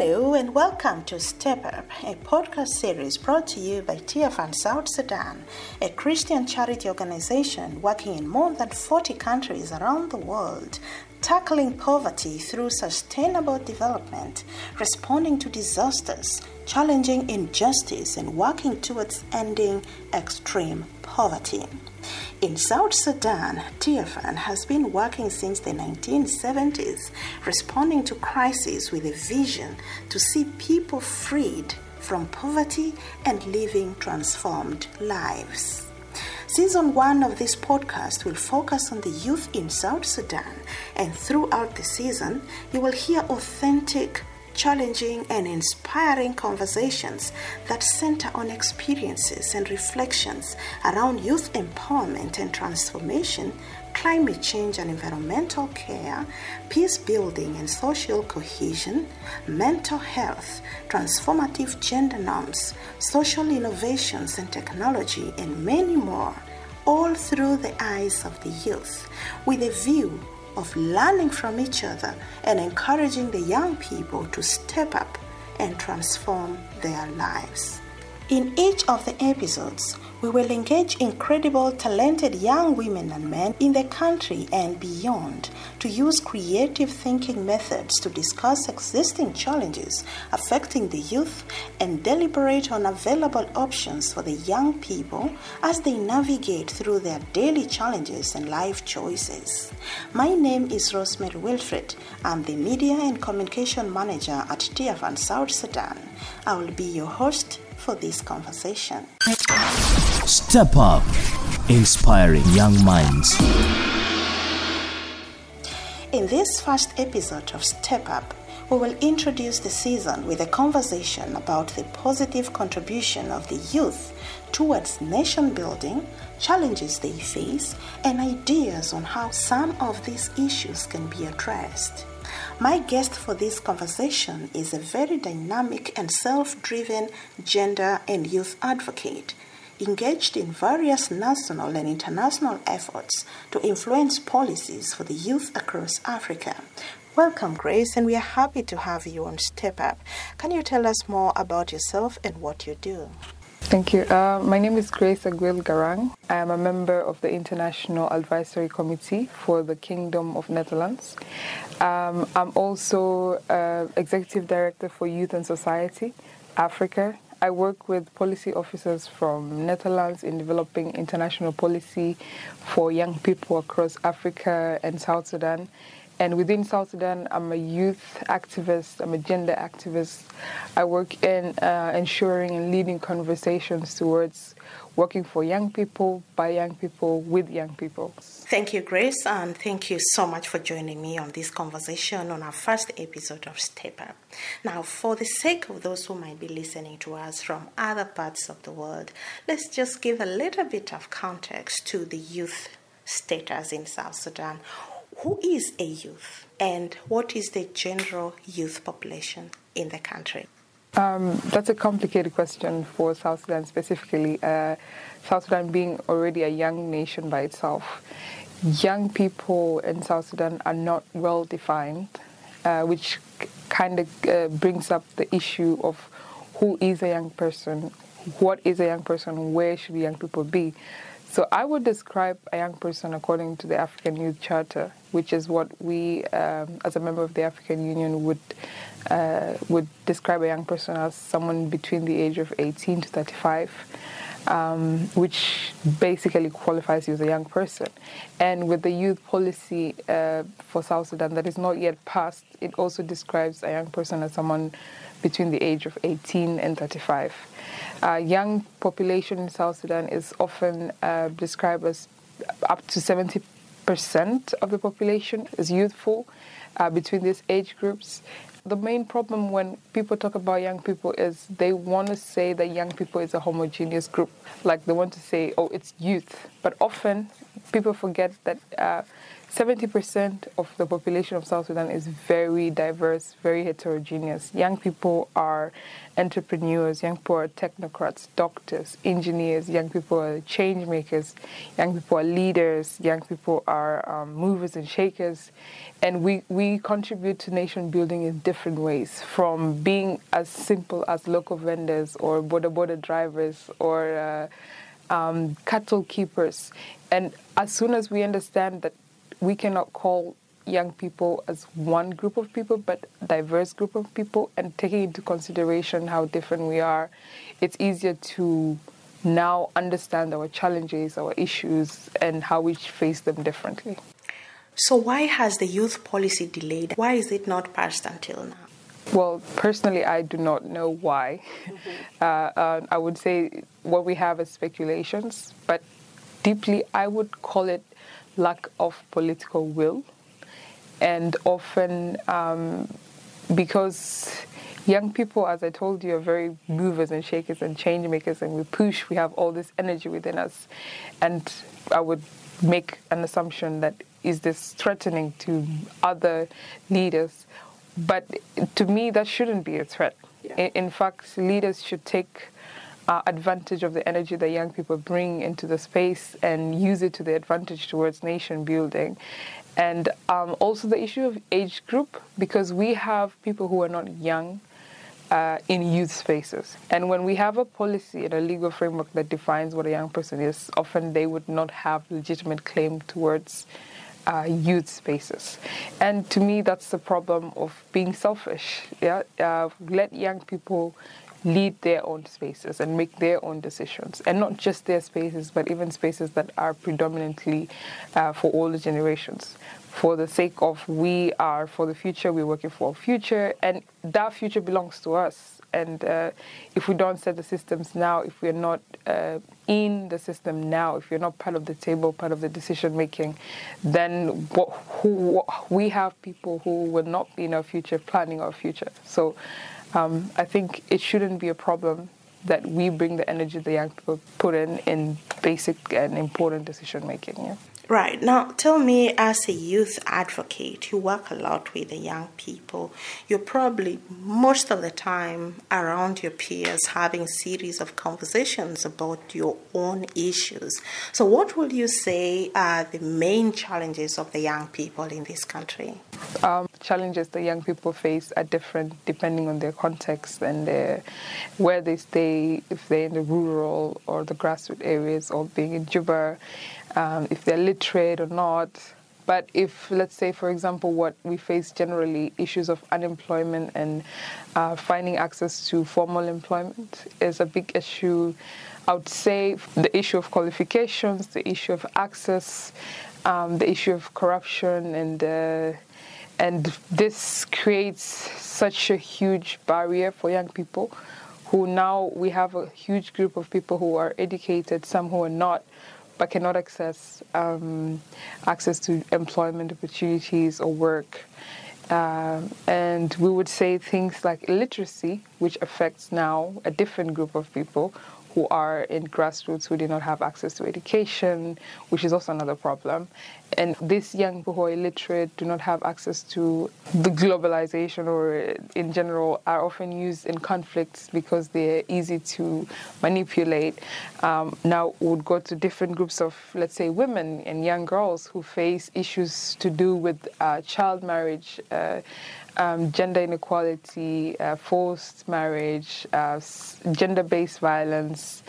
Hello and welcome to Step Up, a podcast series brought to you by Tearfund South Sudan, a Christian charity organization working in more than 40 countries around the world, tackling poverty through sustainable development, responding to disasters, challenging injustice, and working towards ending extreme poverty. In South Sudan, Tearfund has been working since the 1970s, responding to crises with a vision to see people freed from poverty and living transformed lives. Season 1 of this podcast will focus on the youth in South Sudan, and throughout the season, you will hear authentic challenging and inspiring conversations that center on experiences and reflections around youth empowerment and transformation, climate change and environmental care, peace building and social cohesion, mental health, transformative gender norms, social innovations and technology, and many more, all through the eyes of the youth, with a view of learning from each other and encouraging the young people to step up and transform their lives. In each of the episodes, we will engage incredible, talented young women and men in the country and beyond to use creative thinking methods to discuss existing challenges affecting the youth and deliberate on available options for the young people as they navigate through their daily challenges and life choices. My name is Rosemary Wilfred. I'm the Media and Communication Manager at Tearfund South Sudan. I will be your host for this conversation. Step Up, inspiring young minds. In this first episode of Step Up, we will introduce the season with a conversation about the positive contribution of the youth towards nation building, challenges they face, and ideas on how some of these issues can be addressed. My guest for this conversation is a very dynamic and self driven gender and youth advocate engaged in various national and international efforts to influence policies for the youth across Africa. Welcome, Grace, and we are happy to have you on Step Up. Can you tell us more about yourself and what you do? Thank you. Uh, my name is Grace Aguil Garang. I am a member of the International Advisory Committee for the Kingdom of Netherlands. Um, I'm also uh, Executive Director for Youth and Society, Africa. I work with policy officers from Netherlands in developing international policy for young people across Africa and South Sudan and within South Sudan, I'm a youth activist, I'm a gender activist. I work in uh, ensuring and leading conversations towards working for young people, by young people, with young people. Thank you, Grace, and thank you so much for joining me on this conversation on our first episode of Step Up. Now, for the sake of those who might be listening to us from other parts of the world, let's just give a little bit of context to the youth status in South Sudan who is a youth and what is the general youth population in the country? Um, that's a complicated question for South Sudan specifically. Uh, South Sudan being already a young nation by itself, young people in South Sudan are not well defined, uh, which kind of uh, brings up the issue of who is a young person, what is a young person, where should young people be. So I would describe a young person according to the African Youth Charter, which is what we, um, as a member of the African Union, would uh, would describe a young person as someone between the age of 18 to 35. Um, which basically qualifies you as a young person. And with the youth policy uh, for South Sudan that is not yet passed, it also describes a young person as someone between the age of 18 and 35. Uh, young population in South Sudan is often uh, described as up to 70% of the population is youthful uh, between these age groups. The main problem when people talk about young people is they want to say that young people is a homogeneous group. Like they want to say, oh, it's youth. But often people forget that uh, 70% of the population of South Sudan is very diverse, very heterogeneous. Young people are entrepreneurs, young people are technocrats, doctors, engineers, young people are change makers, young people are leaders, young people are um, movers and shakers. And we, we contribute to nation building in different ways, from being as simple as local vendors or boda boda drivers or uh, um, cattle keepers. And as soon as we understand that we cannot call young people as one group of people, but diverse group of people, and taking into consideration how different we are, it's easier to now understand our challenges, our issues, and how we face them differently. So, why has the youth policy delayed? Why is it not passed until now? Well, personally, I do not know why. Mm-hmm. Uh, uh, I would say what we have is speculations, but deeply, I would call it lack of political will. And often, um, because young people, as I told you, are very movers and shakers and change makers, and we push, we have all this energy within us. And I would make an assumption that is this threatening to other leaders? But to me, that shouldn't be a threat. Yeah. In, in fact, leaders should take uh, advantage of the energy that young people bring into the space and use it to their advantage towards nation building. And um, also the issue of age group, because we have people who are not young uh, in youth spaces. And when we have a policy and a legal framework that defines what a young person is, often they would not have legitimate claim towards uh, youth spaces. And to me, that's the problem of being selfish. Yeah, uh, let young people lead their own spaces and make their own decisions, and not just their spaces, but even spaces that are predominantly uh, for the generations. For the sake of we are for the future, we're working for a future, and that future belongs to us. And uh, if we don't set the systems now, if we're not uh, in the system now, if you're not part of the table, part of the decision making, then what, who, what, we have people who will not be in our future planning our future. So um, I think it shouldn't be a problem that we bring the energy the young people put in in basic and important decision making. Yeah. Right. Now, tell me, as a youth advocate, you work a lot with the young people. You're probably most of the time around your peers having series of conversations about your own issues. So, what would you say are the main challenges of the young people in this country? Um, challenges that young people face are different depending on their context and where they stay, if they're in the rural or the grassroots areas or being in Juba um, if they're literate or not. But if, let's say, for example, what we face generally, issues of unemployment and uh, finding access to formal employment is a big issue. I would say the issue of qualifications, the issue of access, um, the issue of corruption, and uh, and this creates such a huge barrier for young people who now we have a huge group of people who are educated, some who are not, but cannot access um, access to employment opportunities or work. Um, and we would say things like illiteracy, which affects now a different group of people who are in grassroots who do not have access to education, which is also another problem. And these young people who are illiterate do not have access to the globalization or in general are often used in conflicts because they're easy to manipulate. Um, now would go to different groups of, let's say, women and young girls who face issues to do with uh, child marriage. Uh, um, gender inequality, uh, forced marriage, uh, gender based violence,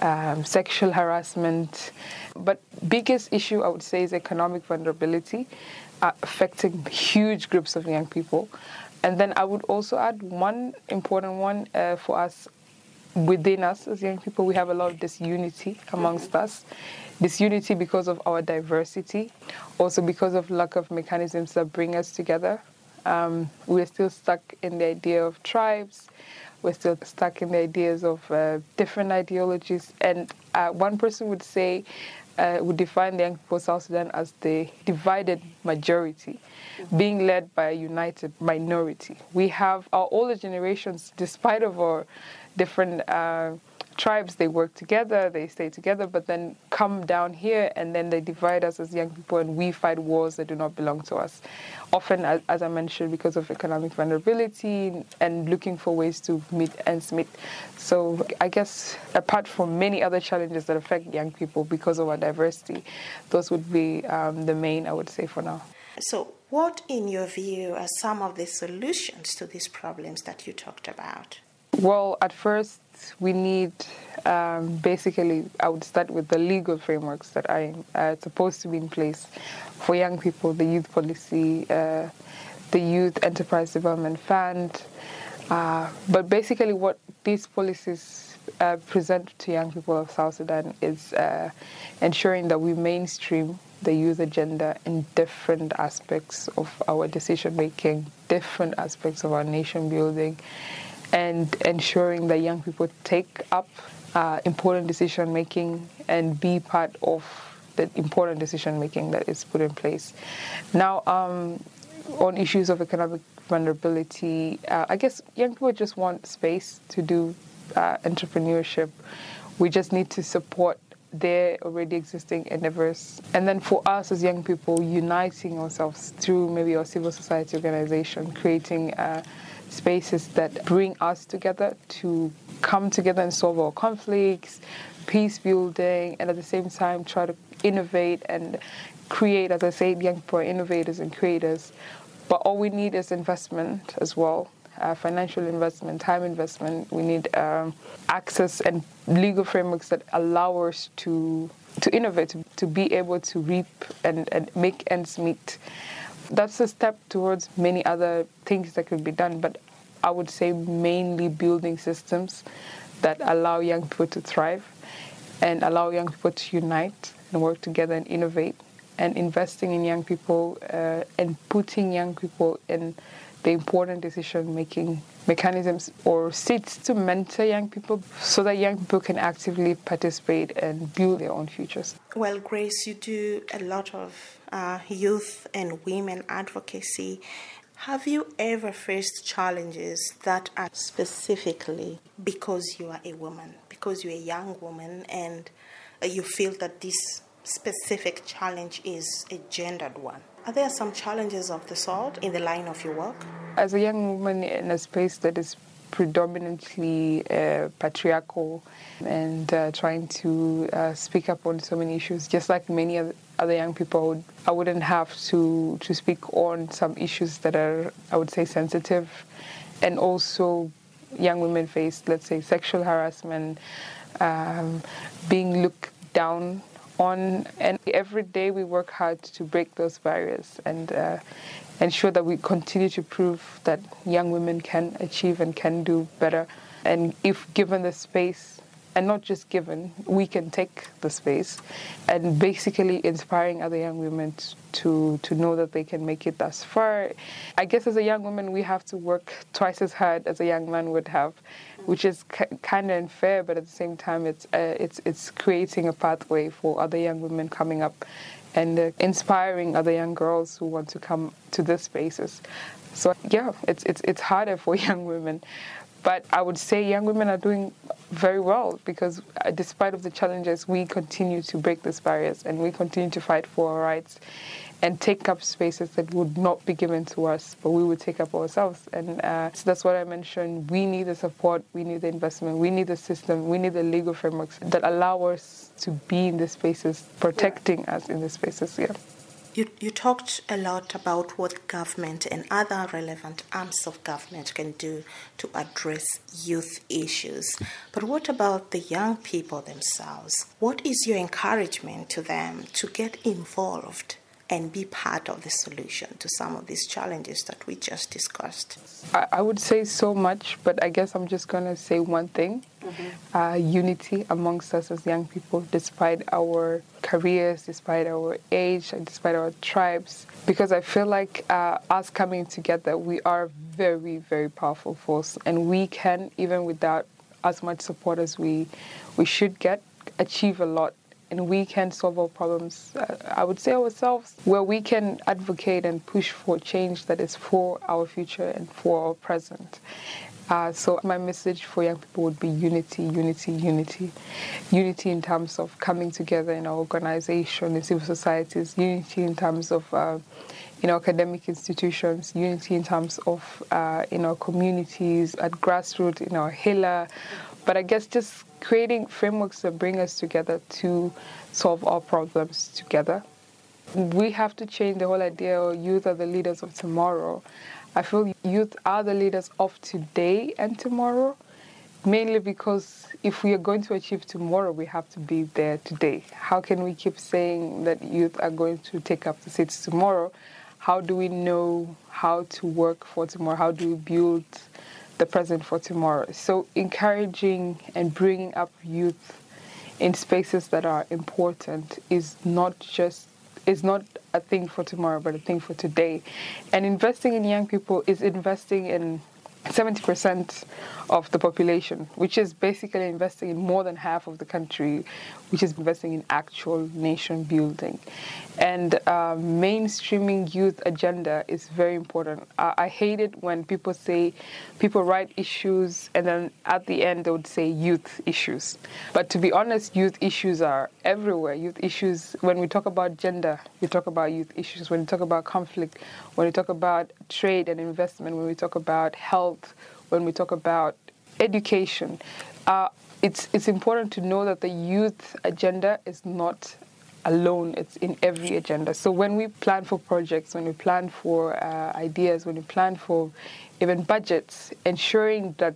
um, sexual harassment. But biggest issue I would say is economic vulnerability, uh, affecting huge groups of young people. And then I would also add one important one uh, for us within us as young people. We have a lot of disunity amongst us. Disunity because of our diversity, also because of lack of mechanisms that bring us together um, we're still stuck in the idea of tribes. We're still stuck in the ideas of uh, different ideologies. And uh, one person would say, uh, would define the young people of South Sudan as the divided majority, being led by a united minority. We have our older generations, despite of our different uh, tribes they work together they stay together but then come down here and then they divide us as young people and we fight wars that do not belong to us. Often as, as i mentioned because of economic vulnerability and looking for ways to meet ends meet so i guess apart from many other challenges that affect young people because of our diversity those would be um, the main i would say for now. So what in your view are some of the solutions to these problems that you talked about well, at first, we need um, basically, I would start with the legal frameworks that are uh, supposed to be in place for young people the youth policy, uh, the Youth Enterprise Development Fund. Uh, but basically, what these policies uh, present to young people of South Sudan is uh, ensuring that we mainstream the youth agenda in different aspects of our decision making, different aspects of our nation building and ensuring that young people take up uh, important decision making and be part of the important decision making that is put in place. Now, um, on issues of economic vulnerability, uh, I guess young people just want space to do uh, entrepreneurship. We just need to support their already existing endeavors. And then for us as young people, uniting ourselves through maybe our civil society organization, creating uh, spaces that bring us together to come together and solve our conflicts, peace building, and at the same time try to innovate and create, as I said, young people innovators and creators. But all we need is investment as well. Uh, financial investment, time investment. We need um, access and legal frameworks that allow us to to innovate, to, to be able to reap and, and make ends meet that's a step towards many other things that could be done, but I would say mainly building systems that allow young people to thrive and allow young people to unite and work together and innovate and investing in young people uh, and putting young people in the important decision making mechanisms or seats to mentor young people so that young people can actively participate and build their own futures. Well, Grace, you do a lot of uh, youth and women advocacy. Have you ever faced challenges that are specifically because you are a woman, because you're a young woman, and you feel that this specific challenge is a gendered one? Are there some challenges of the sort in the line of your work? As a young woman in a space that is predominantly uh, patriarchal and uh, trying to uh, speak up on so many issues, just like many other young people, I wouldn't have to, to speak on some issues that are, I would say, sensitive. And also, young women face, let's say, sexual harassment, um, being looked down on. And every day we work hard to break those barriers and uh, ensure that we continue to prove that young women can achieve and can do better. And if given the space, and not just given, we can take the space and basically inspiring other young women to, to know that they can make it thus far. I guess as a young woman, we have to work twice as hard as a young man would have, which is kind of unfair, but at the same time, it's, uh, it's, it's creating a pathway for other young women coming up and uh, inspiring other young girls who want to come to these spaces. So yeah, it's it's it's harder for young women, but I would say young women are doing very well because uh, despite of the challenges, we continue to break these barriers and we continue to fight for our rights and take up spaces that would not be given to us, but we would take up ourselves. And uh, so that's what I mentioned. We need the support, we need the investment, we need the system, we need the legal frameworks that allow us to be in the spaces, protecting yeah. us in the spaces. Yeah. You, you talked a lot about what government and other relevant arms of government can do to address youth issues. But what about the young people themselves? What is your encouragement to them to get involved and be part of the solution to some of these challenges that we just discussed? I, I would say so much, but I guess I'm just going to say one thing mm-hmm. uh, unity amongst us as young people, despite our careers, despite our age, and despite our tribes. Because I feel like uh, us coming together, we are very, very powerful force, and we can, even without as much support as we we should get, achieve a lot and we can solve our problems, uh, I would say ourselves, where we can advocate and push for change that is for our future and for our present. Uh, so my message for young people would be unity, unity, unity. Unity in terms of coming together in our organization, in civil societies, unity in terms of uh, in our academic institutions, unity in terms of uh, in our communities, at grassroots, in our hela. But I guess just creating frameworks that bring us together to solve our problems together. We have to change the whole idea of youth are the leaders of tomorrow. I feel youth are the leaders of today and tomorrow, mainly because if we are going to achieve tomorrow, we have to be there today. How can we keep saying that youth are going to take up the seats tomorrow? How do we know how to work for tomorrow? How do we build the present for tomorrow? So, encouraging and bringing up youth in spaces that are important is not just is not a thing for tomorrow, but a thing for today. And investing in young people is investing in 70% of the population, which is basically investing in more than half of the country, which is investing in actual nation building. And uh, mainstreaming youth agenda is very important. I, I hate it when people say people write issues and then at the end they would say youth issues. But to be honest, youth issues are everywhere. Youth issues, when we talk about gender, we talk about youth issues. When we talk about conflict, when we talk about trade and investment, when we talk about health, when we talk about education, uh, it's it's important to know that the youth agenda is not alone; it's in every agenda. So when we plan for projects, when we plan for uh, ideas, when we plan for even budgets, ensuring that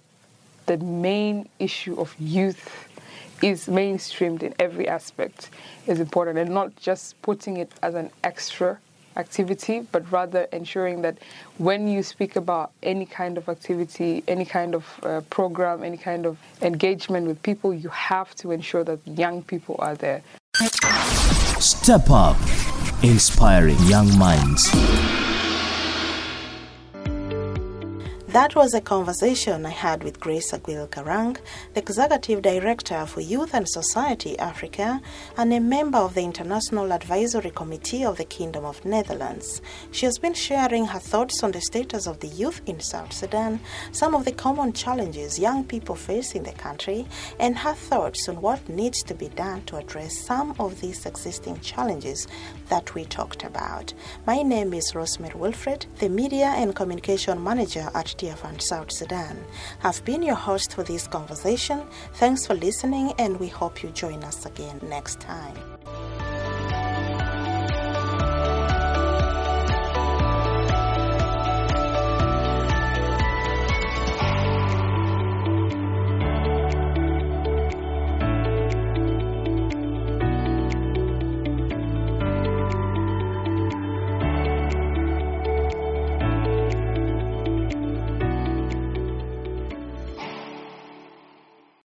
the main issue of youth is mainstreamed in every aspect is important, and not just putting it as an extra activity, but rather ensuring that when you speak about any kind of activity, any kind of uh, program, any kind of engagement with people, you have to ensure that young people are there. Step up, inspiring young minds. That was a conversation I had with Grace Aguil Garang, the Executive Director for Youth and Society Africa and a member of the International Advisory Committee of the Kingdom of Netherlands. She has been sharing her thoughts on the status of the youth in South Sudan, some of the common challenges young people face in the country, and her thoughts on what needs to be done to address some of these existing challenges that we talked about. My name is Rosemary Wilfred, the Media and Communication Manager at Fund South Sudan. I've been your host for this conversation. Thanks for listening, and we hope you join us again next time.